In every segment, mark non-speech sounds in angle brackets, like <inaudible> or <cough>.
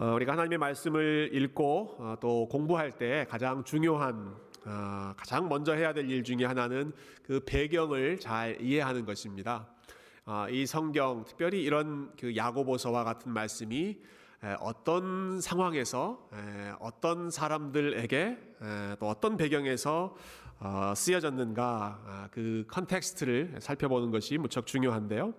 어, 우리가 하나님의 말씀을 읽고 어, 또 공부할 때 가장 중요한 어, 가장 먼저 해야 될 일 중에 하나는 그 배경을 잘 이해하는 것입니다. 이 성경 특별히 이런 그 야고보서와 같은 말씀이 어떤 상황에서 어떤 사람들에게 또 어떤 배경에서 쓰여졌는가 아, 그 컨텍스트를 살펴보는 것이 무척 중요한데요.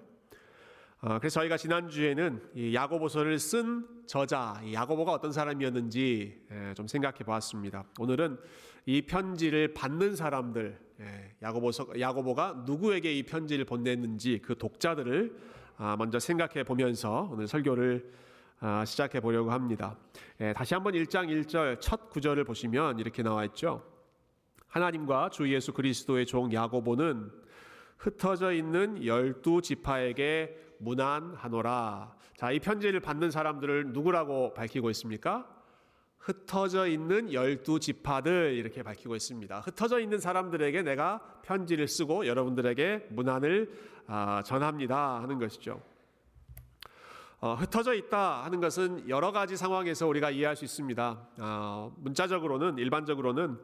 어, 그래서 저희가 지난주에는 이 야고보서를 쓴 저자, 야고보가 어떤 사람이었는지 예, 좀 생각해 보았습니다. 오늘은 이 편지를 받는 사람들, 예, 야고보서, 야고보가 누구에게 이 편지를 보냈는지 그 독자들을 아, 먼저 생각해 보면서 오늘 설교를 아, 시작해 보려고 합니다. 예, 다시 한번 1장 1절 첫 구절을 보시면 이렇게 나와 있죠. 하나님과 주 예수 그리스도의 종 야고보는 흩어져 있는 열두 지파에게 무난하노라. 자, 이 편지를 받는 사람들을 누구라고 밝히고 있습니까? 흩어져 있는 열두 지파들 이렇게 밝히고 있습니다. 흩어져 있는 사람들에게 내가 편지를 쓰고 여러분들에게 문안을 아, 전합니다 하는 것이죠. 어, 흩어져 있다 하는 것은 여러 가지 상황에서 우리가 이해할 수 있습니다. 어, 문자적으로는 일반적으로는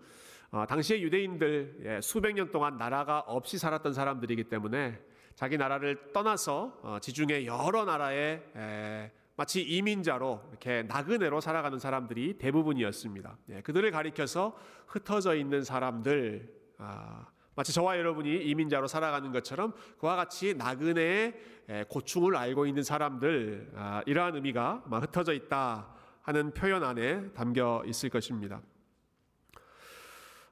어, 당시의 유대인들 예, 수백 년 동안 나라가 없이 살았던 사람들이기 때문에 자기 나라를 떠나서 어, 지중해 여러 나라에 마치 이민자로 이렇게 나그네로 살아가는 사람들이 대부분이었습니다. 예, 그들을 가리켜서 흩어져 있는 사람들, 아, 마치 저와 여러분이 이민자로 살아가는 것처럼 그와 같이 나그네의 고충을 알고 있는 사람들, 아, 이러한 의미가 흩어져 있다 하는 표현 안에 담겨 있을 것입니다.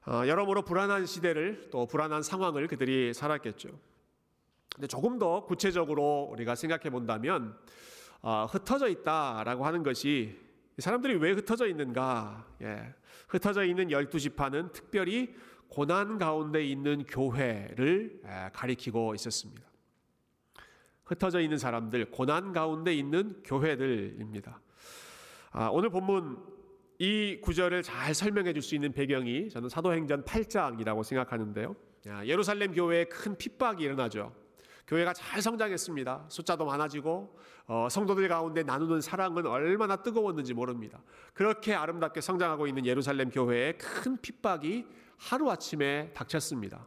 어, 여러모로 불안한 시대를 또 불안한 상황을 그들이 살았겠죠. 근데 조금 더 구체적으로 우리가 생각해 본다면 어, 흩어져 있다라고 하는 것이 사람들이 왜 흩어져 있는가? 예. 흩어져 있는 열두 지파는 특별히 고난 가운데 있는 교회를 예, 가리키고 있었습니다. 흩어져 있는 사람들, 고난 가운데 있는 교회들입니다. 아, 오늘 본문 이 구절을 잘 설명해 줄 수 있는 배경이 저는 사도행전 8장이라고 생각하는데요. 예루살렘 교회에 큰 핍박이 일어나죠. 교회가 잘 성장했습니다. 숫자도 많아지고 어, 성도들 가운데 나누는 사랑은 얼마나 뜨거웠는지 모릅니다. 그렇게 아름답게 성장하고 있는 예루살렘 교회에 큰 핍박이 하루 아침에 닥쳤습니다.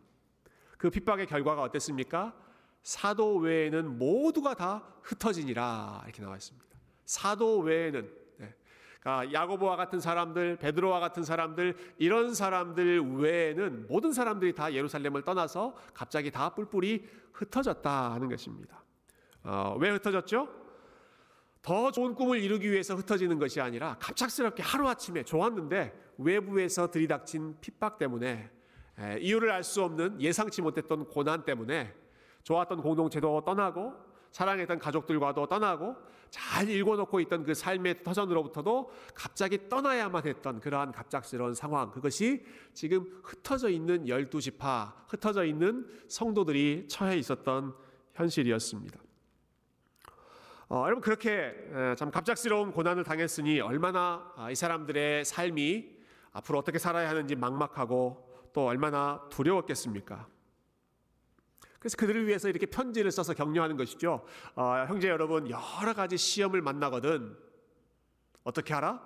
그 핍박의 결과가 어땠습니까? 사도 외에는 모두가 다 흩어지니라 이렇게 나와 있습니다. 사도 외에는 아, 야고보와 같은 사람들, 베드로와 같은 사람들 이런 사람들 외에는 모든 사람들이 다 예루살렘을 떠나서 갑자기 다 뿔뿔이 흩어졌다 하는 것입니다. 어, 왜 흩어졌죠? 더 좋은 꿈을 이루기 위해서 흩어지는 것이 아니라 갑작스럽게 하루아침에 좋았는데 외부에서 들이닥친 핍박 때문에 에, 이유를 알 수 없는 예상치 못했던 고난 때문에 좋았던 공동체도 떠나고 사랑했던 가족들과도 떠나고 잘 읽어놓고 있던 그 삶의 터전으로부터도 갑자기 떠나야만 했던 그러한 갑작스러운 상황 그것이 지금 흩어져 있는 열두 지파 흩어져 있는 성도들이 처해 있었던 현실이었습니다. 어, 여러분 그렇게 참 갑작스러운 고난을 당했으니 얼마나 아, 이 사람들의 삶이 앞으로 어떻게 살아야 하는지 막막하고 또 얼마나 두려웠겠습니까? 그래서 그들을 위해서 이렇게 편지를 써서 격려하는 것이죠. 어, 형제 여러분, 여러 가지 시험을 만나거든 어떻게 하라?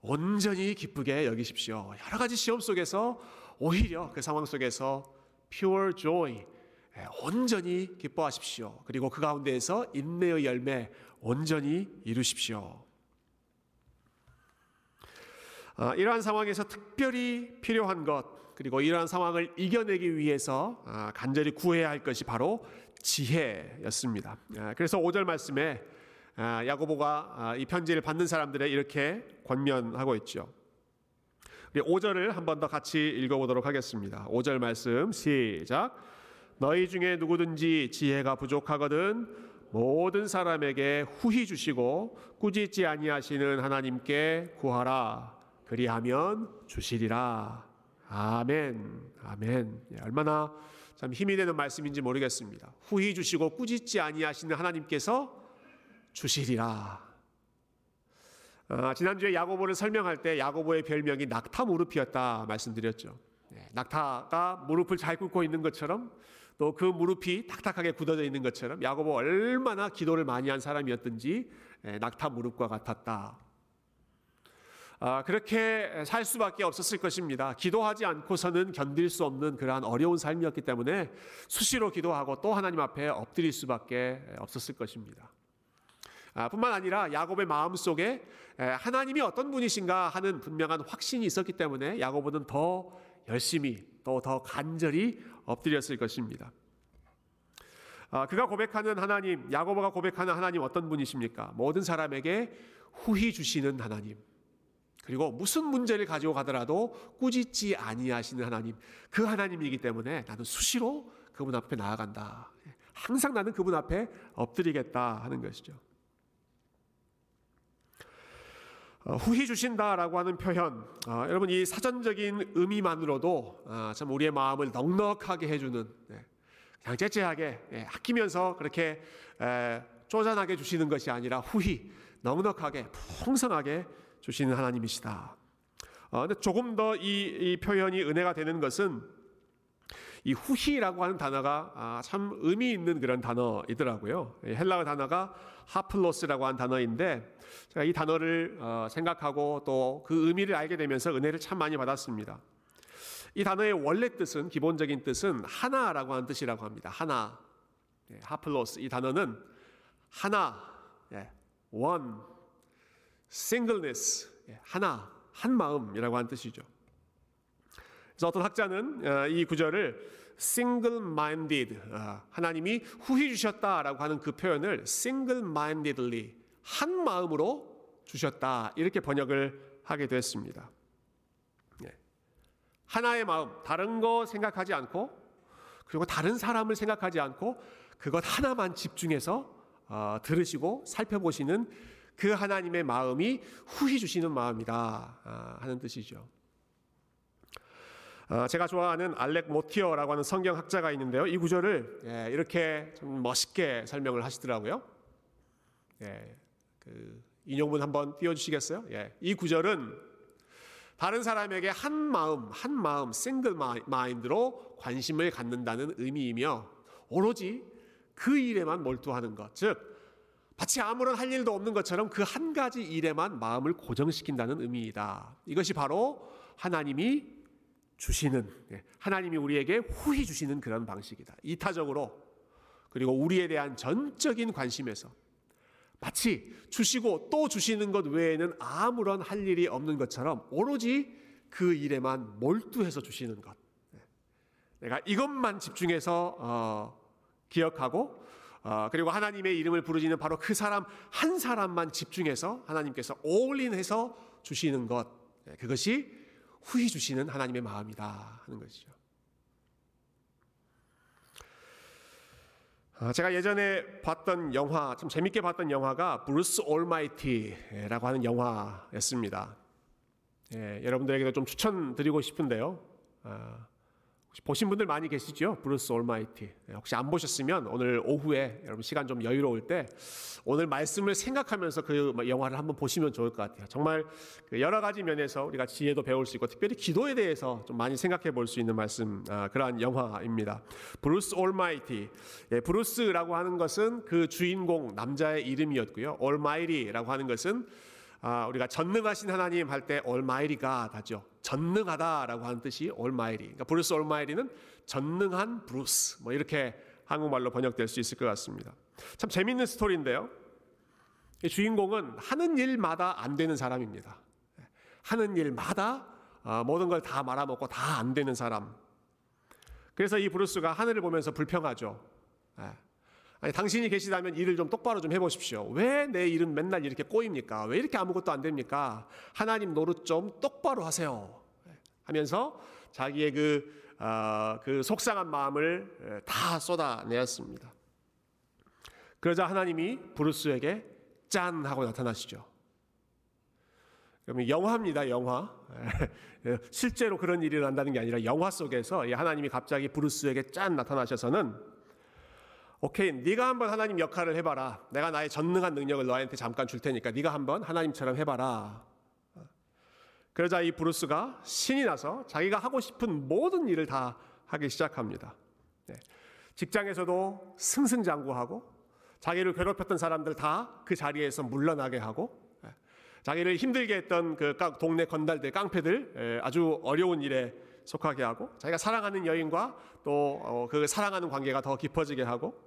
온전히 기쁘게 여기십시오. 여러 가지 시험 속에서 오히려 그 상황 속에서 pure joy, 예, 온전히 기뻐하십시오. 그리고 그 가운데에서 인내의 열매 온전히 이루십시오. 어, 이러한 상황에서 특별히 필요한 것, 그리고 이러한 상황을 이겨내기 위해서 아, 간절히 구해야 할 것이 바로 지혜였습니다. 아, 그래서 5절 말씀에 아, 야고보가 이 편지를 받는 사람들에 이렇게 권면하고 있죠. 우리 5절을 한 번 더 같이 읽어보도록 하겠습니다. 5절 말씀 시작. 너희 중에 누구든지 지혜가 부족하거든 모든 사람에게 후히 주시고 꾸짖지 아니하시는 하나님께 구하라. 그리하면 주시리라. 아멘, 아멘. 예, 얼마나 참 힘이 되는 말씀인지 모르겠습니다. 후히 주시고 꾸짖지 아니하시는 하나님께서 주시리라. 아, 지난주에 야고보를 설명할 때 야고보의 별명이 낙타 무릎이었다 말씀드렸죠. 네, 낙타가 무릎을 잘 꿇고 있는 것처럼 또 그 무릎이 탁탁하게 굳어져 있는 것처럼 야고보 얼마나 기도를 많이 한 사람이었든지 네, 낙타 무릎과 같았다. 아, 그렇게 살 수밖에 없었을 것입니다. 기도하지 않고서는 견딜 수 없는 그러한 어려운 삶이었기 때문에 수시로 기도하고 또 하나님 앞에 엎드릴 수밖에 없었을 것입니다. 아, 뿐만 아니라 야곱의 마음 속에 하나님이 어떤 분이신가 하는 분명한 확신이 있었기 때문에 야곱은 더 열심히 또 더 간절히 엎드렸을 것입니다. 아, 그가 고백하는 하나님, 야고보가 고백하는 하나님 어떤 분이십니까? 모든 사람에게 후히 주시는 하나님. 그리고 무슨 문제를 가지고 가더라도 꾸짖지 아니하시는 하나님, 그 하나님이기 때문에 나는 수시로 그분 앞에 나아간다. 항상 나는 그분 앞에 엎드리겠다 하는 것이죠. 어, 후히 주신다라고 하는 표현, 어, 여러분 이 사전적인 의미만으로도 어, 참 우리의 마음을 넉넉하게 해주는, 네, 그냥 째째하게 예, 아끼면서 그렇게 에, 쪼잔하게 주시는 것이 아니라 후히 넉넉하게 풍성하게 주시는 하나님이시다. 어, 근데 조금 더이이 표현이 은혜가 되는 것은 이 후히라고 하는 단어가 아, 참 의미 있는 그런 단어이더라고요. 헬라어 단어가 하플로스라고 하는 단어인데 제가 이 단어를 어, 생각하고 또 그 의미를 알게 되면서 은혜를 참 많이 받았습니다. 이 단어의 원래 뜻은 기본적인 뜻은 하나라고 하는 뜻이라고 합니다. 하나, 예, 하플로스 이 단어는 하나, 예, one, singleness, 예, 하나, 한 마음이라고 하는 뜻이죠. 그래서 어떤 학자는 어, 이 구절을 single-minded 어, 하나님이 후히 주셨다라고 하는 그 표현을 single-mindedly 한 마음으로 주셨다 이렇게 번역을 하게 됐습니다. 하나의 마음, 다른 거 생각하지 않고 그리고 다른 사람을 생각하지 않고 그것 하나만 집중해서 어, 들으시고 살펴보시는 그 하나님의 마음이 후히 주시는 마음이다 어, 하는 뜻이죠. 어, 제가 좋아하는 알렉 모티어라고 하는 성경학자가 있는데요. 이 구절을 예, 이렇게 좀 멋있게 설명을 하시더라고요. 예, 그 인용문 한번 띄워주시겠어요? 예, 이 구절은 다른 사람에게 한 마음, 한 마음, 싱글 마인드로 관심을 갖는다는 의미이며 오로지 그 일에만 몰두하는 것. 즉, 마치 아무런 할 일도 없는 것처럼 그 한 가지 일에만 마음을 고정시킨다는 의미이다. 이것이 바로 하나님이 주시는, 예, 하나님이 우리에게 후히 주시는 그런 방식이다. 이타적으로, 그리고 우리에 대한 전적인 관심에서 마치 주시고 또 주시는 것 외에는 아무런 할 일이 없는 것처럼 오로지 그 일에만 몰두해서 주시는 것. 네. 내가 이것만 집중해서 어, 기억하고 어, 그리고 하나님의 이름을 부르지는 바로 그 사람 한 사람만 집중해서 하나님께서 올인해서 주시는 것. 네. 그것이 후히 주시는 하나님의 마음이다 하는 것이죠. 아, 제가 예전에 봤던 영화, 참 재밌게 봤던 영화가 Bruce Almighty라고 하는 영화였습니다. 예, 여러분들에게도 좀 추천드리고 싶은데요. 보신 분들 많이 계시죠? Bruce Almighty. 네, 혹시 안 보셨으면 오늘 오후에 여러분 시간 좀 여유로울 때 오늘 말씀을 생각하면서 그 영화를 한번 보시면 좋을 것 같아요. 정말 그 여러 가지 면에서 우리가 지혜도 배울 수 있고 특별히 기도에 대해서 좀 많이 생각해 볼 수 있는 말씀 아, 그러한 영화입니다. Bruce Almighty. 예, 브루스라고 하는 것은 그 주인공 남자의 이름이었고요. almighty라고 하는 것은 아, 우리가 전능하신 하나님 할 때 almighty가 다죠. 전능하다라고 하는 뜻이 almighty. 그러니까 Bruce Almighty는 전능한 브루스. 뭐 이렇게 한국말로 번역될 수 있을 것 같습니다. 참 재밌는 스토리인데요. 주인공은 하는 일마다 안 되는 사람입니다. 하는 일마다 어, 모든 걸 다 말아먹고 다 안 되는 사람. 그래서 이 브루스가 하늘을 보면서 불평하죠. 예. 아니, 당신이 계시다면 일을 좀 똑바로 좀 해보십시오. 왜 내 일은 맨날 이렇게 꼬입니까? 왜 이렇게 아무것도 안 됩니까? 하나님 노릇 좀 똑바로 하세요. 하면서 자기의 그, 어, 그 속상한 마음을 다 쏟아내었습니다. 그러자 하나님이 브루스에게 짠 하고 나타나시죠. 그러면 영화입니다, 영화. 실제로 그런 일이 난다는 게 아니라 영화 속에서 하나님이 갑자기 브루스에게 짠 나타나셔서는 오케이, 네가 한번 하나님 역할을 해봐라. 내가 나의 전능한 능력을 너한테 잠깐 줄 테니까 네가 한번 하나님처럼 해봐라. 그러자 이 브루스가 신이 나서 자기가 하고 싶은 모든 일을 다 하기 시작합니다. 네. 직장에서도 승승장구하고 자기를 괴롭혔던 사람들 다 그 자리에서 물러나게 하고 네. 자기를 힘들게 했던 그 동네 건달들, 깡패들 아주 어려운 일에 속하게 하고 자기가 사랑하는 여인과 또그 어, 사랑하는 관계가 더 깊어지게 하고 예.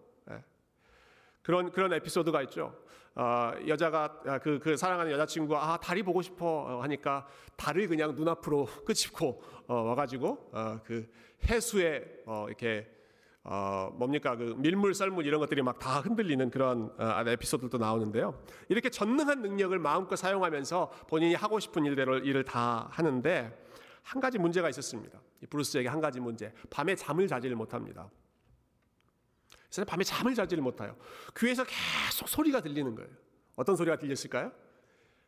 그런 그런 에피소드가 있죠. 어, 여자가 아, 그, 그 사랑하는 여자친구가 아 다리 보고 싶어 하니까 달을 그냥 눈앞으로 <laughs> 끄집고 어, 와가지고 어, 그 해수에 어, 이렇게 어, 뭡니까 그 밀물 썰물 이런 것들이 막 다 흔들리는 그런 어, 에피소드도 나오는데요. 이렇게 전능한 능력을 마음껏 사용하면서 본인이 하고 싶은 일대로 일을 다 하는데 한 가지 문제가 있었습니다. 브루스에게 한 가지 문제. 밤에 잠을 자지를 못합니다. 그래서 밤에 잠을 자지를 못해요. 귀에서 계속 소리가 들리는 거예요. 어떤 소리가 들렸을까요?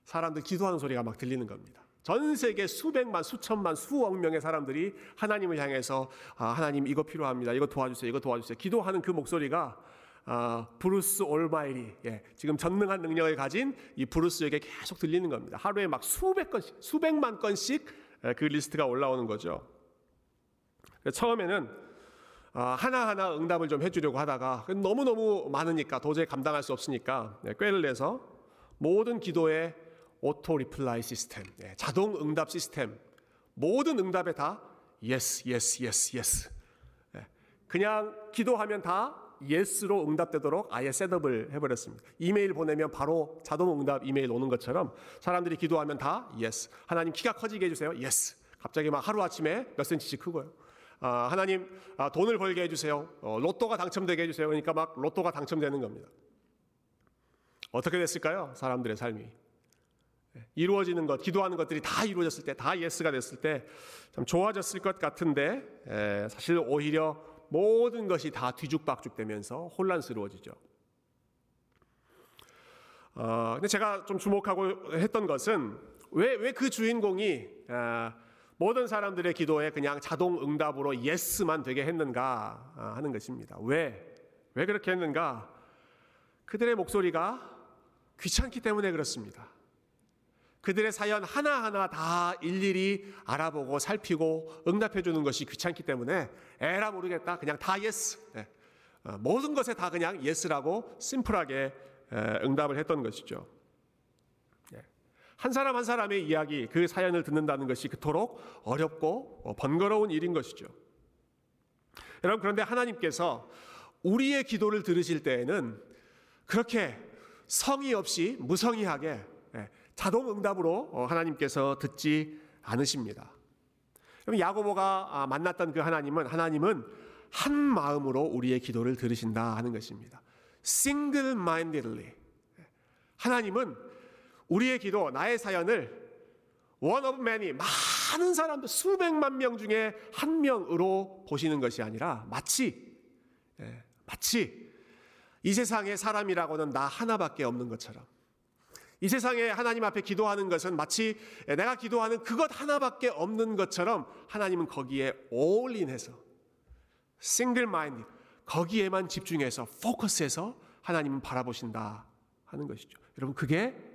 사람들 기도하는 소리가 막 들리는 겁니다. 전 세계 수백만, 수천만, 수억 명의 사람들이 하나님을 향해서 아, 하나님 이거 필요합니다. 이거 도와주세요. 이거 도와주세요. 기도하는 그 목소리가 아, Bruce Almighty, 예, 지금 전능한 능력을 가진 이 브루스에게 계속 들리는 겁니다. 하루에 막 수백 건씩, 수백만 건씩 예, 그 리스트가 올라오는 거죠. 처음에는 아, 하나하나 응답을 좀 해주려고 하다가 너무너무 많으니까 도저히 감당할 수 없으니까 예, 꾀를 내서 모든 기도에 auto reply system, 네, 자동 응답 시스템, 모든 응답에 다 yes, yes, yes, yes. 네, 그냥 기도하면 다 yes로 응답되도록 아예 setup을 해버렸습니다. 이메일 보내면 바로 자동 응답 이메일 오는 것처럼 사람들이 기도하면 다 yes. 하나님 키가 커지게 해주세요. yes. 갑자기 막 하루 아침에 몇 센치씩 크고요. 아, 하나님 아, 돈을 벌게 해주세요. 어, 로또가 당첨되게 해주세요. 그러니까 막 로또가 당첨되는 겁니다. 어떻게 됐을까요? 사람들의 삶이. 이루어지는 것, 기도하는 것들이 다 이루어졌을 때, 다 yes가 됐을 때 참 좋아졌을 것 같은데 에, 사실 오히려 모든 것이 다 뒤죽박죽되면서 혼란스러워지죠. 어, 근데 제가 좀 주목하고 했던 것은 왜 왜 그 주인공이 아, 모든 사람들의 기도에 그냥 자동 응답으로 예스만 되게 했는가 아, 하는 것입니다. 왜? 왜 그렇게 했는가? 그들의 목소리가 귀찮기 때문에 그렇습니다. 그들의 사연 하나하나 다 일일이 알아보고 살피고 응답해 주는 것이 귀찮기 때문에 에라 모르겠다. 그냥 다 yes. 네. 어, 모든 것에 다 그냥 yes라고 심플하게 응답을 했던 것이죠. 네. 한 사람 한 사람의 이야기, 그 사연을 듣는다는 것이 그토록 어렵고 어, 번거로운 일인 것이죠. 여러분, 그런데 하나님께서 우리의 기도를 들으실 때에는 그렇게 성의 없이 무성의하게 자동 응답으로 어, 하나님께서 듣지 않으십니다. 야고보가 아, 만났던 그 하나님은 하나님은 한 마음으로 우리의 기도를 들으신다 하는 것입니다. single mindedly. 하나님은 우리의 기도, 나의 사연을 one of many, 많은 사람들, 수백만 명 중에 한 명으로 보시는 것이 아니라 마치, 예, 마치 이 세상에 사람이라고는 나 하나밖에 없는 것처럼 이 세상에 하나님 앞에 기도하는 것은 마치 내가 기도하는 그것 하나밖에 없는 것처럼 하나님은 거기에 올인해서 싱글 마인드 거기에만 집중해서 포커스해서 하나님은 바라보신다 하는 것이죠. 여러분 그게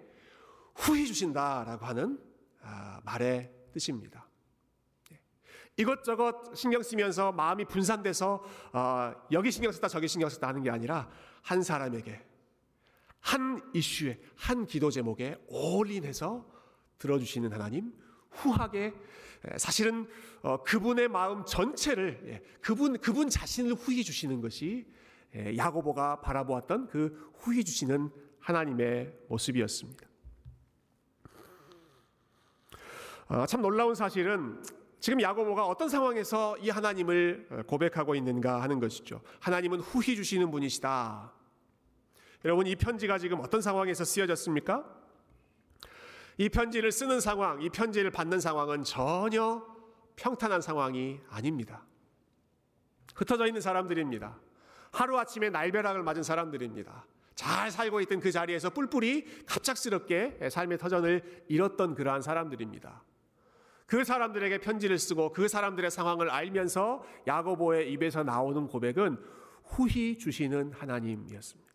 후히 주신다라고 하는 아, 말의 뜻입니다. 예. 이것저것 신경 쓰면서 마음이 분산돼서 어, 여기 신경 쓰다 저기 신경 쓰다 하는 게 아니라 한 사람에게 한 이슈에 한 기도 제목에 올인해서 들어주시는 하나님 후하게 사실은 어, 그분의 마음 전체를 예, 그분 그분 자신을 후히 주시는 것이 야고보가 바라보았던 그 후히 주시는 하나님의 모습이었습니다. 아, 참 놀라운 사실은 지금 야고보가 어떤 상황에서 이 하나님을 어, 고백하고 있는가 하는 것이죠. 하나님은 후히 주시는 분이시다. 여러분 이 편지가 지금 어떤 상황에서 쓰여졌습니까? 이 편지를 쓰는 상황, 이 편지를 받는 상황은 전혀 평탄한 상황이 아닙니다. 흩어져 있는 사람들입니다. 하루아침에 날벼락을 맞은 사람들입니다. 잘 살고 있던 그 자리에서 뿔뿔이 갑작스럽게 삶의 터전을 잃었던 그러한 사람들입니다. 그 사람들에게 편지를 쓰고 그 사람들의 상황을 알면서 야고보의 입에서 나오는 고백은 후히 주시는 하나님이었습니다.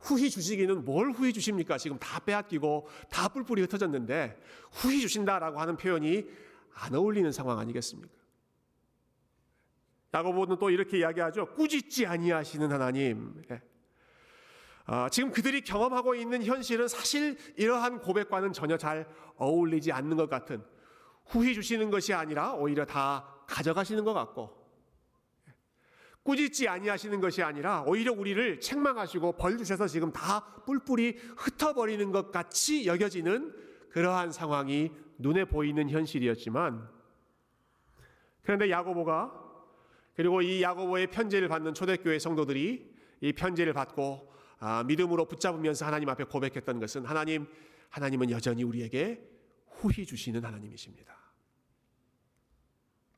후히 주시기는 뭘 후히 주십니까? 지금 다 빼앗기고 다 뿔뿔이 흩어졌는데 후히 주신다라고 하는 표현이 안 어울리는 상황 아니겠습니까? 야고보는 또 이렇게 이야기하죠. 꾸짖지 아니하시는 하나님. 예. 어, 지금 그들이 경험하고 있는 현실은 사실 이러한 고백과는 전혀 잘 어울리지 않는 것 같은 후히 주시는 것이 아니라 오히려 다 가져가시는 것 같고 꾸짖지 아니하시는 것이 아니라 오히려 우리를 책망하시고 벌 주셔서 지금 다 뿔뿔이 흩어버리는 것 같이 여겨지는 그러한 상황이 눈에 보이는 현실이었지만 그런데 야고보가 그리고 이 야고보의 편지를 받는 초대교회 성도들이 이 편지를 받고 아, 믿음으로 붙잡으면서 하나님 앞에 고백했던 것은 하나님 하나님은 여전히 우리에게 후히 주시는 하나님이십니다.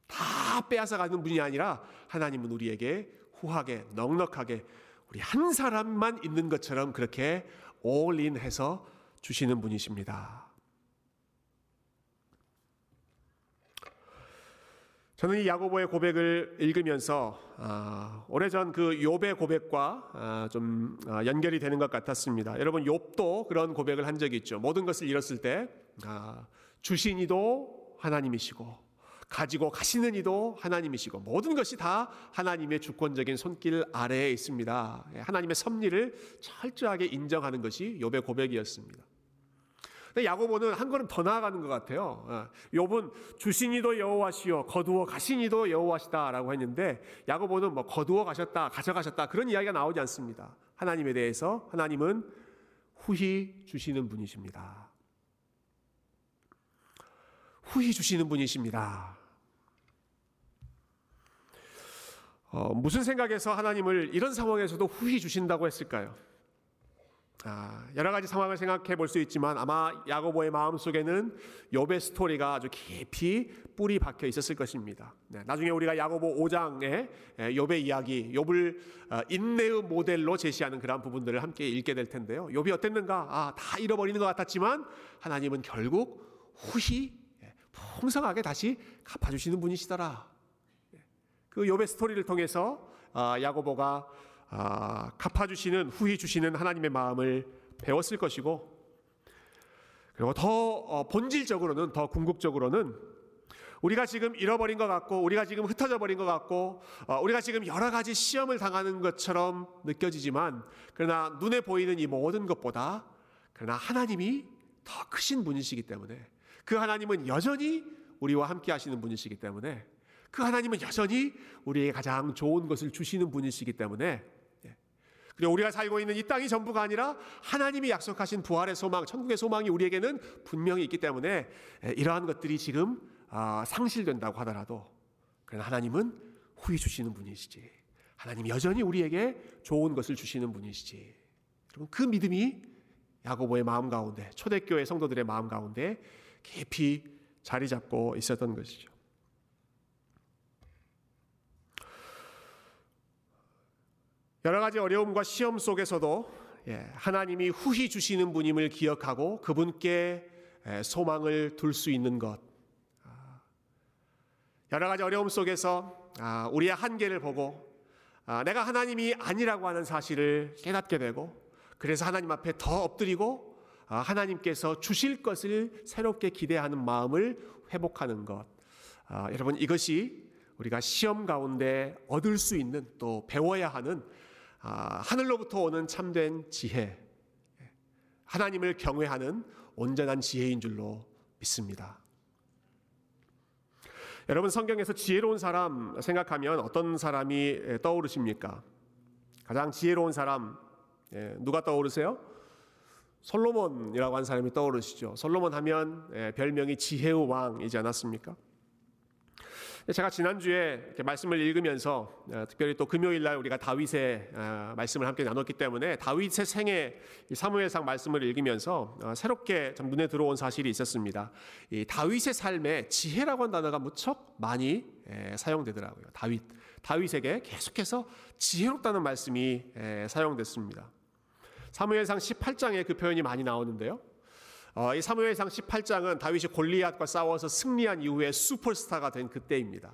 다 빼앗아 가는 분이 아니라 하나님은 우리에게 후하게 넉넉하게 우리 한 사람만 있는 것처럼 그렇게 올인해서 주시는 분이십니다. 저는 이 야고보의 고백을 읽으면서 아, 오래전 그 욥의 고백과 아, 좀 아, 연결이 되는 것 같았습니다. 여러분 욥도 그런 고백을 한 적이 있죠. 모든 것을 잃었을 때 아, 주신 이도 하나님이시고 가지고 가시는 이도 하나님이시고 모든 것이 다 하나님의 주권적인 손길 아래에 있습니다. 예, 하나님의 섭리를 철저하게 인정하는 것이 욥의 고백이었습니다. 근데 야고보는 한 걸음 더 나아가는 것 같아요. 어, 욥은 주신이도 여호와시요 거두어 가신이도 여호와시다라고 했는데 야고보는 뭐 거두어 가셨다 가져가셨다 그런 이야기가 나오지 않습니다. 하나님에 대해서 하나님은 후히 주시는 분이십니다. 후히 주시는 분이십니다. 어, 무슨 생각에서 하나님을 이런 상황에서도 후히 주신다고 했을까요? 아, 여러 가지 상황을 생각해 볼 수 있지만 아마 야고보의 마음 속에는 욥의 스토리가 아주 깊이 뿌리 박혀 있었을 것입니다. 네, 나중에 우리가 야고보 5장에 욥의 이야기, 욥을 어, 인내의 모델로 제시하는 그런 부분들을 함께 읽게 될 텐데요. 욥이 어땠는가? 아, 다 잃어버리는 것 같았지만 하나님은 결국 후히 예, 풍성하게 다시 갚아주시는 분이시더라. 예, 그 욥의 스토리를 통해서 아, 야고보가 아, 갚아주시는 후히 주시는 하나님의 마음을 배웠을 것이고 그리고 더 어, 본질적으로는 더 궁극적으로는 우리가 지금 잃어버린 것 같고 우리가 지금 흩어져 버린 것 같고 어, 우리가 지금 여러 가지 시험을 당하는 것처럼 느껴지지만 그러나 눈에 보이는 이 모든 것보다 그러나 하나님이 더 크신 분이시기 때문에 그 하나님은 여전히 우리와 함께 하시는 분이시기 때문에 그 하나님은 여전히 우리에게 가장 좋은 것을 주시는 분이시기 때문에 그리고 우리가 살고 있는 이 땅이 전부가 아니라 하나님이 약속하신 부활의 소망, 천국의 소망이 우리에게는 분명히 있기 때문에 이러한 것들이 지금 아, 상실된다고 하더라도 그러나 하나님은 후히 주시는 분이시지. 하나님 여전히 우리에게 좋은 것을 주시는 분이시지. 여러분 그 믿음이 야고보의 마음 가운데 초대교회 성도들의 마음 가운데 깊이 자리 잡고 있었던 것이죠. 여러 가지 어려움과 시험 속에서도 예, 하나님이 후히 주시는 분임을 기억하고 그분께 예, 소망을 둘 수 있는 것. 아, 여러 가지 어려움 속에서 아, 우리의 한계를 보고 아, 내가 하나님이 아니라고 하는 사실을 깨닫게 되고 그래서 하나님 앞에 더 엎드리고 하나님께서 주실 것을 새롭게 기대하는 마음을 회복하는 것. 여러분 이것이 우리가 시험 가운데 얻을 수 있는 또 배워야 하는 아, 하늘로부터 오는 참된 지혜, 하나님을 경외하는 온전한 지혜인 줄로 믿습니다. 여러분 성경에서 지혜로운 사람 생각하면 어떤 사람이 떠오르십니까? 가장 지혜로운 사람 예, 누가 떠오르세요? 솔로몬이라고 하는 사람이 떠오르시죠. 솔로몬 하면 예, 별명이 지혜의 왕이지 않았습니까? 제가 지난주에 말씀을 읽으면서 어, 특별히 또 금요일 날 우리가 다윗의 어, 말씀을 함께 나눴기 때문에 다윗의 생애 사무엘상 말씀을 읽으면서 어, 새롭게 좀 눈에 들어온 사실이 있었습니다. 이 다윗의 삶에 지혜라고 한 단어가 무척 많이 사용되더라고요. 다윗 다윗에게 계속해서 지혜롭다는 말씀이 사용됐습니다. 사무엘상 18장에 그 표현이 많이 나오는데요. 어, 이 사무엘상 18장은 다윗이 골리앗과 싸워서 승리한 이후에 슈퍼스타가 된 그때입니다.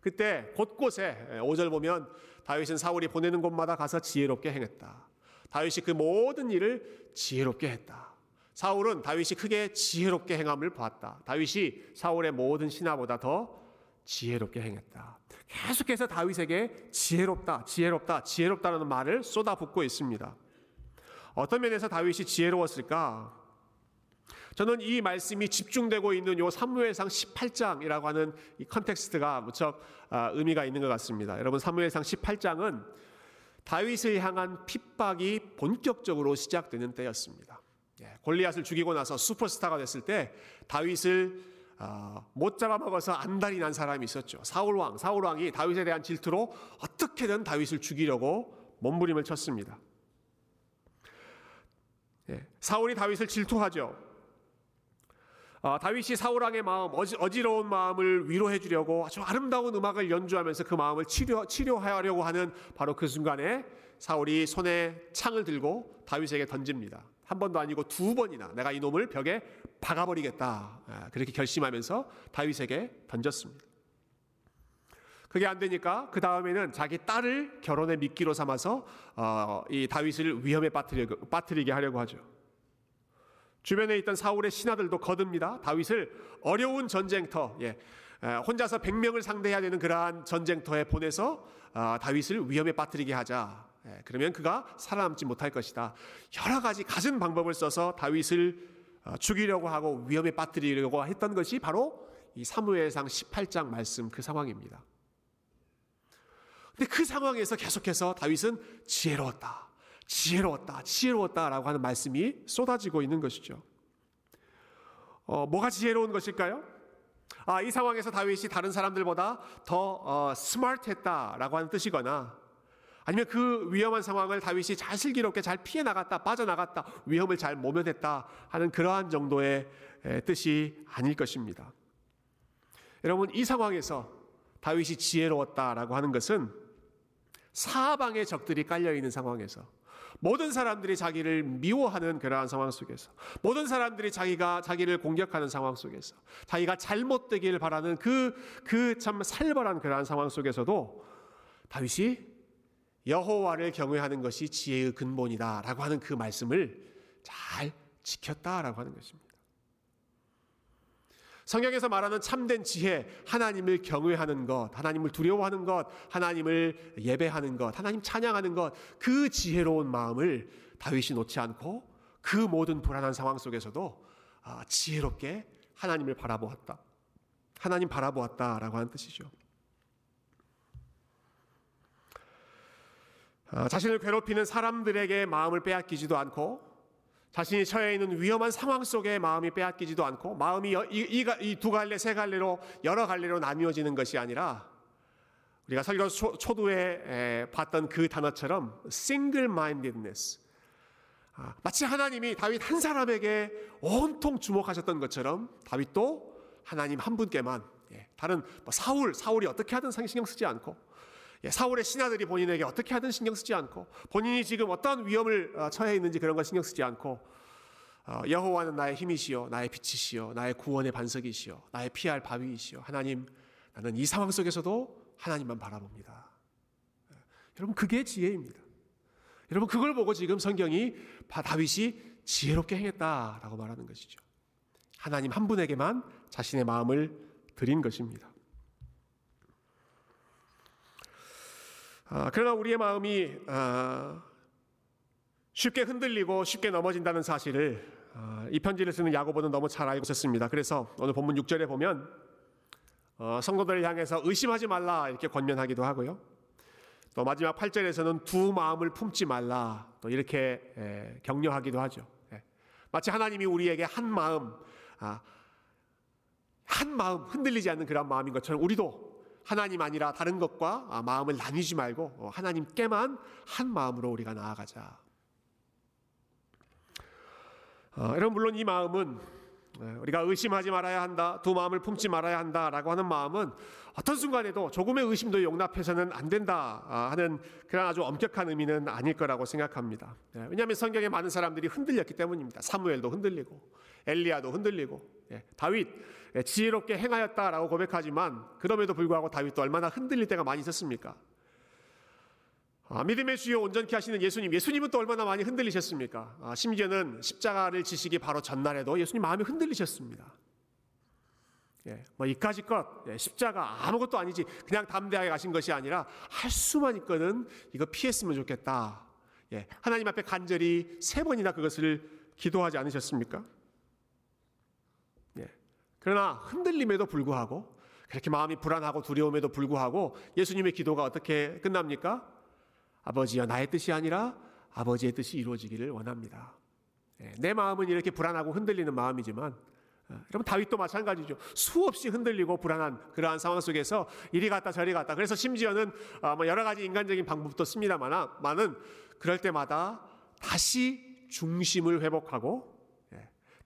그때 곳곳에 5절 보면 다윗은 사울이 보내는 곳마다 가서 지혜롭게 행했다. 다윗이 그 모든 일을 지혜롭게 했다. 사울은 다윗이 크게 지혜롭게 행함을 보았다. 다윗이 사울의 모든 신하보다 더 지혜롭게 행했다. 계속해서 다윗에게 지혜롭다, 지혜롭다, 지혜롭다는 말을 쏟아붓고 있습니다. 어떤 면에서 다윗이 지혜로웠을까? 저는 이 말씀이 집중되고 있는 요 사무엘상 18장이라고 하는 이 context가 무척 아, 의미가 있는 것 같습니다. 여러분 사무엘상 18장은 다윗을 향한 핍박이 본격적으로 시작되는 때였습니다. 예, 골리앗을 죽이고 나서 슈퍼스타가 됐을 때 다윗을 아, 못 잡아먹어서 안달이 난 사람이 있었죠. 사울 왕, 사울 왕이 다윗에 대한 질투로 어떻게든 다윗을 죽이려고 몸부림을 쳤습니다. 예, 사울이 다윗을 질투하죠. 어, 다윗이 사울 왕의 마음, 어지, 러운 마음을 위로해 주려고 아주 아름다운 음악을 연주하면서 그 마음을 치료, 치료하려고 하는 바로 그 순간에 사울이 손에 창을 들고 다윗에게 던집니다. 한 번도 아니고 두 번이나 내가 이놈을 벽에 박아버리겠다. 아, 그렇게 결심하면서 다윗에게 던졌습니다. 그게 안 되니까 그 다음에는 자기 딸을 결혼의 미끼로 삼아서 어, 이 다윗을 위험에 빠뜨리게 하려고 하죠. 주변에 있던 사울의 신하들도 거듭니다. 다윗을 어려운 전쟁터, 예, 혼자서 100명을 상대해야 되는 그러한 전쟁터에 보내서 아, 다윗을 위험에 빠뜨리게 하자. 예, 그러면 그가 살아남지 못할 것이다. 여러 가지 갖은 방법을 써서 다윗을 어, 죽이려고 하고 위험에 빠뜨리려고 했던 것이 바로 이 사무엘상 18장 말씀 그 상황입니다. 근데 그 상황에서 계속해서 다윗은 지혜로웠다. 지혜로웠다, 지혜로웠다라고 하는 말씀이 쏟아지고 있는 것이죠. 어, 뭐가 지혜로운 것일까요? 아, 이 상황에서 다윗이 다른 사람들보다 더 어, 스마트했다라고 하는 뜻이거나 아니면 그 위험한 상황을 다윗이 잘 슬기롭게 잘 피해 나갔다, 빠져나갔다, 위험을 잘 모면했다 하는 그러한 정도의 뜻이 아닐 것입니다. 여러분, 이 상황에서 다윗이 지혜로웠다라고 하는 것은 사방의 적들이 깔려 있는 상황에서 모든 사람들이 자기를 미워하는 그러한 상황 속에서 모든 사람들이 자기가 자기를 공격하는 상황 속에서 자기가 잘못되기를 바라는 그 그 참 살벌한 그러한 상황 속에서도 다윗이 여호와를 경외하는 것이 지혜의 근본이다라고 하는 그 말씀을 잘 지켰다라고 하는 것입니다. 성경에서 말하는 참된 지혜, 하나님을 경외하는 것, 하나님을 두려워하는 것, 하나님을 예배하는 것, 하나님 찬양하는 것, 그 지혜로운 마음을 다윗이 놓지 않고 그 모든 불안한 상황 속에서도 아, 지혜롭게 하나님을 바라보았다. 하나님 바라보았다라고 하는 뜻이죠. 아, 자신을 괴롭히는 사람들에게 마음을 빼앗기지도 않고 자신이 처해 있는 위험한 상황 속에 마음이 빼앗기지도 않고 마음이 이두 갈래 세 갈래로 여러 갈래로 나뉘어지는 것이 아니라 우리가 설교 초, 초두에 봤던 그 단어처럼 single mindedness 아, 마치 하나님이 다윗 한 사람에게 온통 주목하셨던 것처럼 다윗도 하나님 한 분께만 예, 다른 뭐 사울 사울이 어떻게 하든 신경 쓰지 않고 예, 사울의 신하들이 본인에게 어떻게 하든 신경 쓰지 않고 본인이 지금 어떤 위험을 어, 처해 있는지 그런 걸 신경 쓰지 않고 어, 여호와는 나의 힘이시요 나의 빛이시요 나의 구원의 반석이시요 나의 피할 바위이시요 하나님 나는 이 상황 속에서도 하나님만 바라봅니다. 예, 여러분 그게 지혜입니다. 여러분 그걸 보고 지금 성경이 다윗이 지혜롭게 행했다라고 말하는 것이죠. 하나님 한 분에게만 자신의 마음을 드린 것입니다. 아, 그러나 우리의 마음이 아, 쉽게 흔들리고 쉽게 넘어진다는 사실을 아, 이 편지를 쓰는 야고보는 너무 잘 알고 있었습니다. 그래서 오늘 본문 6절에 보면 어, 성도들을 향해서 의심하지 말라 이렇게 권면하기도 하고요. 또 마지막 8절에서는 두 마음을 품지 말라 또 이렇게 격려하기도 하죠. 예. 마치 하나님이 우리에게 한 마음, 한 마음 흔들리지 않는 그런 마음인 것처럼 우리도 하나님 아니라 다른 것과 아, 마음을 나뉘지 말고 어, 하나님께만 한 마음으로 우리가 나아가자. 어, 여러분 물론 이 마음은 어, 우리가 의심하지 말아야 한다, 두 마음을 품지 말아야 한다라고 하는 마음은 어떤 순간에도 조금의 의심도 용납해서는 안 된다 아, 하는 그런 아주 엄격한 의미는 아닐 거라고 생각합니다. 예, 왜냐하면 성경에 많은 사람들이 흔들렸기 때문입니다. 사무엘도 흔들리고 엘리야도 흔들리고 예, 다윗 예, 지혜롭게 행하였다라고 고백하지만 그럼에도 불구하고 다윗도 얼마나 흔들릴 때가 많이 있었습니까? 아, 믿음의 주요 온전케 하시는 예수님, 예수님은 또 얼마나 많이 흔들리셨습니까? 아, 심지어는 십자가를 지시기 바로 전날에도 예수님 마음이 흔들리셨습니다. 예, 뭐 이까지 것 예, 십자가 아무것도 아니지 그냥 담대하게 가신 것이 아니라 할 수만 있거든 이거 피했으면 좋겠다 예, 하나님 앞에 간절히 세 번이나 그것을 기도하지 않으셨습니까? 예. 그러나 흔들림에도 불구하고 그렇게 마음이 불안하고 두려움에도 불구하고 예수님의 기도가 어떻게 끝납니까? 아버지여 나의 뜻이 아니라 아버지의 뜻이 이루어지기를 원합니다. 예, 내 마음은 이렇게 불안하고 흔들리는 마음이지만 어, 여러분 다윗도 마찬가지죠. 수없이 흔들리고 불안한 그러한 상황 속에서 이리 갔다 저리 갔다. 그래서 심지어는 어, 뭐 여러 가지 인간적인 방법도 씁니다만은 그럴 때마다 다시 중심을 회복하고 예,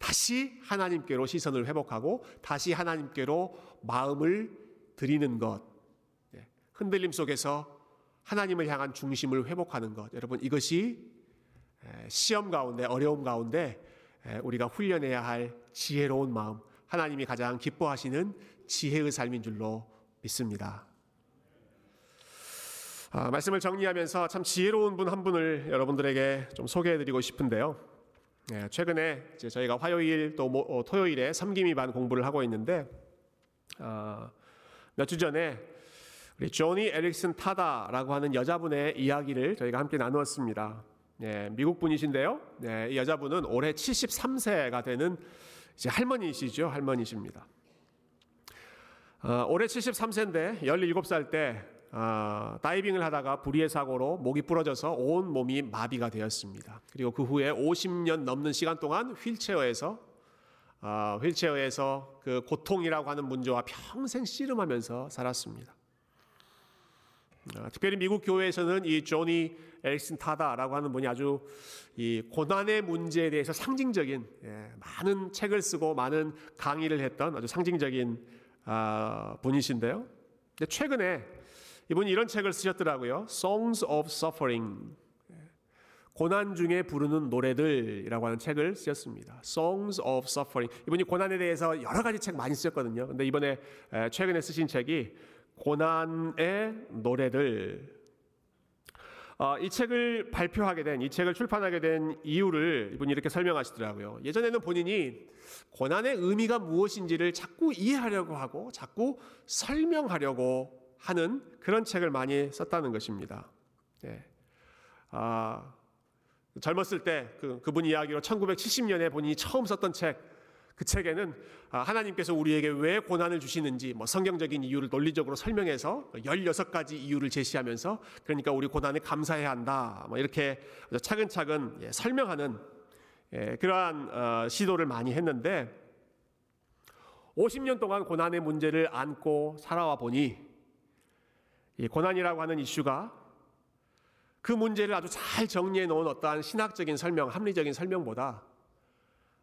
다시 하나님께로 시선을 회복하고 다시 하나님께로 마음을 드리는 것. 예, 흔들림 속에서 하나님을 향한 중심을 회복하는 것. 여러분 이것이 시험 가운데 어려움 가운데 우리가 훈련해야 할 지혜로운 마음, 하나님이 가장 기뻐하시는 지혜의 삶인 줄로 믿습니다. 아, 말씀을 정리하면서 참 지혜로운 분 한 분을 여러분들에게 좀 소개해드리고 싶은데요. 예, 최근에 저희가 화요일 또 모, 어, 토요일에 섬김이 반 공부를 하고 있는데 어, 몇주 전에 우리 조니 에릭슨 타다라고 하는 여자분의 이야기를 저희가 함께 나누었습니다. 예, 미국 분이신데요. 예, 이 여자분은 올해 73세가 되는 이제 할머니시죠. 할머니십니다. 어, 올해 73세인데 17살 때 어, 다이빙을 하다가 불의의 사고로 목이 부러져서 온 몸이 마비가 되었습니다. 그리고 그 후에 50년 넘는 시간 동안 휠체어에서 어, 휠체어에서 그 고통이라고 하는 문제와 평생 씨름하면서 살았습니다. 어, 특별히 미국 교회에서는 이 조니 에릭슨 타다라고 하는 분이 아주 이 고난의 문제에 대해서 상징적인 예, 많은 책을 쓰고 많은 강의를 했던 아주 상징적인 아, 분이신데요. 근데 최근에 이분이 이런 책을 쓰셨더라고요. Songs of Suffering. 예, 고난 중에 부르는 노래들이라고 하는 책을 쓰셨습니다. Songs of Suffering. 이분이 고난에 대해서 여러 가지 책 많이 쓰셨거든요. 근데 이번에 최근에 쓰신 책이 고난의 노래들. 어, 이 책을 발표하게 된, 이 책을 출판하게 된 이유를 이분이 이렇게 설명하시더라고요. 예전에는 본인이 고난의 의미가 무엇인지를 자꾸 이해하려고 하고 자꾸 설명하려고 하는 그런 책을 많이 썼다는 것입니다. 네. 아, 젊었을 때 그, 그분 이야기로 1970년에 본인이 처음 썼던 책, 그 책에는 아, 하나님께서 우리에게 왜 고난을 주시는지 뭐 성경적인 이유를 논리적으로 설명해서 16가지 이유를 제시하면서 그러니까 우리 고난에 감사해야 한다. 뭐 이렇게 차근차근 예, 설명하는 예, 그러한 어, 시도를 많이 했는데 50년 동안 고난의 문제를 안고 살아와 보니 이 고난이라고 하는 이슈가 그 문제를 아주 잘 정리해 놓은 어떠한 신학적인 설명, 합리적인 설명보다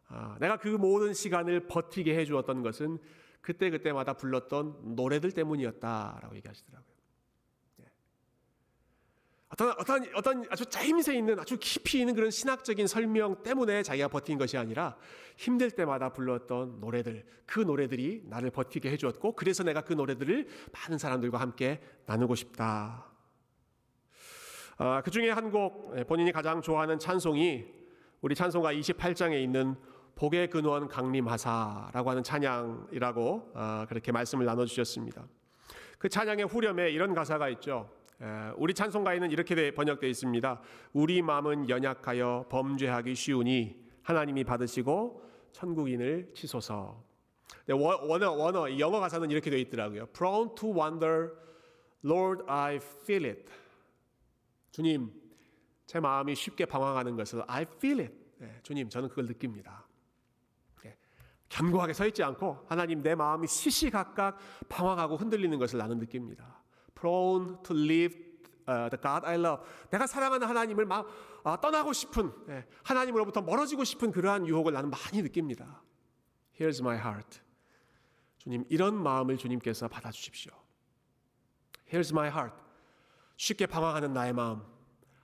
아, 내가 그 모든 시간을 버티게 해 주었던 것은 그때 그때마다 불렀던 노래들 때문이었다라고 얘기하시더라고요. 예. 어떤 어떤 어떤 아주 짜임새 있는 아주 깊이 있는 그런 신학적인 설명 때문에 자기가 버틴 것이 아니라 힘들 때마다 불렀던 노래들 그 노래들이 나를 버티게 해주었고 그래서 내가 그 노래들을 많은 사람들과 함께 나누고 싶다. 아, 그 중에 한 곡 본인이 가장 좋아하는 찬송이 우리 찬송가 28장에 있는 복의 근원 강림하사라고 하는 찬양이라고 어, 그렇게 말씀을 나눠주셨습니다. 그 찬양의 후렴에 이런 가사가 있죠. 우리 찬송가에는 이렇게 번역되어 있습니다. 우리 마음은 연약하여 범죄하기 쉬우니 하나님이 받으시고 천국인을 치소서. 원어 원어 영어 가사는 이렇게 되어 있더라고요. Prone to wonder, Lord, I feel it. 주님, 제 마음이 쉽게 방황하는 것을 I feel it. 네, 주님, 저는 그걸 느낍니다. 견고하게 서 있지 않고 하나님 내 마음이 시시각각 방황하고 흔들리는 것을 나는 느낍니다. Prone to leave uh, the God I love. 내가 사랑하는 하나님을 막 아, 떠나고 싶은 예, 하나님으로부터 멀어지고 싶은 그러한 유혹을 나는 많이 느낍니다. Here's my heart. 주님 이런 마음을 주님께서 받아주십시오. Here's my heart. 쉽게 방황하는 나의 마음.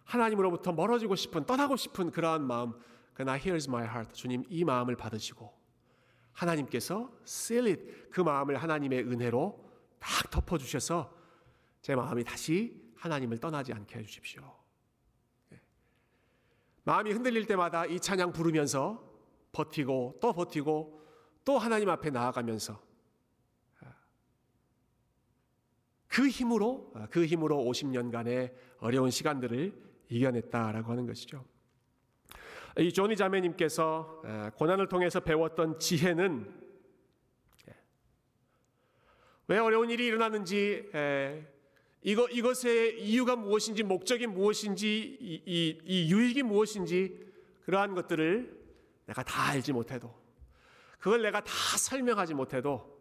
하나님으로부터 멀어지고 싶은 떠나고 싶은 그러한 마음. 그러나 here's my heart. 주님 이 마음을 받으시고 하나님께서 seal it 그 마음을 하나님의 은혜로 딱 덮어 주셔서 제 마음이 다시 하나님을 떠나지 않게 해 주십시오. 예. 마음이 흔들릴 때마다 이 찬양 부르면서 버티고 또 버티고 또 하나님 앞에 나아가면서 아, 그 힘으로 아, 그 힘으로 50년간의 어려운 시간들을 이겨냈다라고 하는 것이죠. 이 조니 자매님께서 고난을 통해서 배웠던 지혜는 왜 어려운 일이 일어나는지 이거 이것의 이유가 무엇인지 목적이 무엇인지 이, 이, 이 유익이 무엇인지 그러한 것들을 내가 다 알지 못해도 그걸 내가 다 설명하지 못해도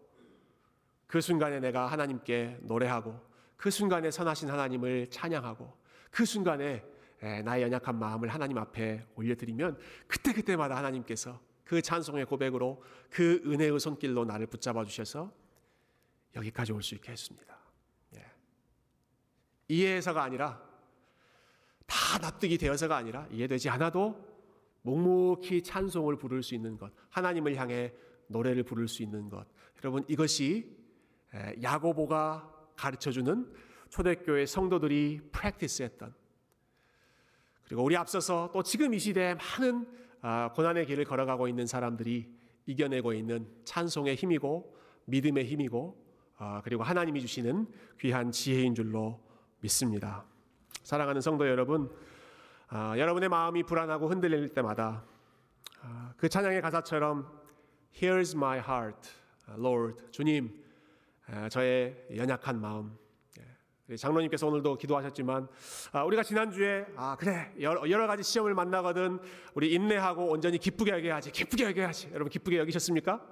그 순간에 내가 하나님께 노래하고 그 순간에 선하신 하나님을 찬양하고 그 순간에 나의 연약한 마음을 하나님 앞에 올려드리면 그때 그때마다 하나님께서 그 찬송의 고백으로 그 은혜의 손길로 나를 붙잡아 주셔서 여기까지 올 수 있게 했습니다. 예. 이해해서가 아니라 다 납득이 되어서가 아니라 이해되지 않아도 묵묵히 찬송을 부를 수 있는 것, 하나님을 향해 노래를 부를 수 있는 것. 여러분 이것이 야고보가 가르쳐 주는 초대교회 성도들이 프랙티스했던 그리고 우리 앞서서 또 지금 이 시대에 많은 아, 고난의 길을 걸어가고 있는 사람들이 이겨내고 있는 찬송의 힘이고 믿음의 힘이고 아, 그리고 하나님이 주시는 귀한 지혜인 줄로 믿습니다. 사랑하는 성도 여러분, 아, 여러분의 마음이 불안하고 흔들릴 때마다 그 찬양의 가사처럼 Here's my heart, Lord, 주님, 저의 연약한 마음, 장로님께서 오늘도 기도하셨지만 아, 우리가 지난주에 아 그래 여러 가지 시험을 만나거든 우리 인내하고 온전히 기쁘게 여겨야지 기쁘게 여겨야지 여러분 기쁘게 여기셨습니까?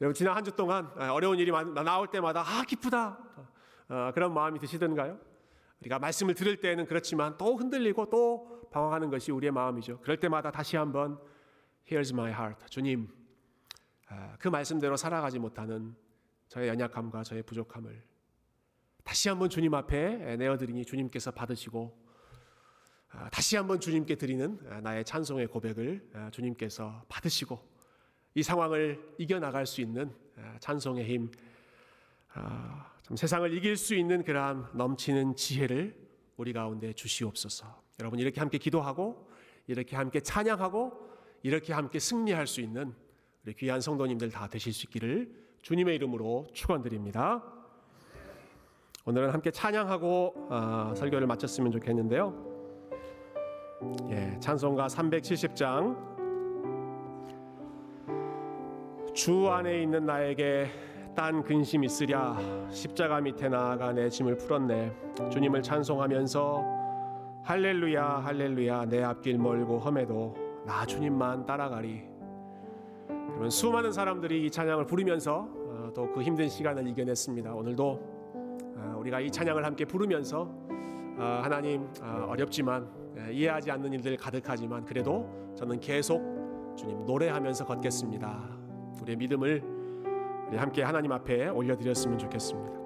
여러분 지난 한 주 동안 아, 어려운 일이 나올 때마다 아 기쁘다 어, 그런 마음이 드시던가요? 우리가 말씀을 들을 때는 그렇지만 또 흔들리고 또 방황하는 것이 우리의 마음이죠. 그럴 때마다 다시 한번 Here's my heart 주님 그 말씀대로 살아가지 못하는 저의 연약함과 저의 부족함을 다시 한번 주님 앞에 내어드리니 주님께서 받으시고 아, 다시 한번 주님께 드리는 아, 나의 찬송의 고백을 아, 주님께서 받으시고 이 상황을 이겨나갈 수 있는 찬송의 힘, 참 세상을 이길 수 있는 그러한 넘치는 지혜를 우리 가운데 주시옵소서. 여러분 이렇게 함께 기도하고 이렇게 함께 찬양하고 이렇게 함께 승리할 수 있는 우리 귀한 성도님들 다 되실 수 있기를 주님의 이름으로 축원드립니다. 오늘은 함께 찬양하고 어, 설교를 마쳤으면 좋겠는데요. 예, 찬송가 370장 주 안에 있는 나에게 딴 근심 있으랴. 십자가 밑에 나아가 내 짐을 풀었네. 주님을 찬송하면서 할렐루야 할렐루야 내 앞길 멀고 험해도 나 주님만 따라가리. 그러면 수많은 사람들이 이 찬양을 부르면서 어, 또그 힘든 시간을 이겨냈습니다. 오늘도 아, 우리가 이 찬양을 함께 부르면서 아, 하나님 아, 어렵지만 예, 이해하지 않는 일들 가득하지만 그래도 저는 계속 주님 노래하면서 걷겠습니다. 우리의 믿음을 함께 하나님 앞에 올려드렸으면 좋겠습니다.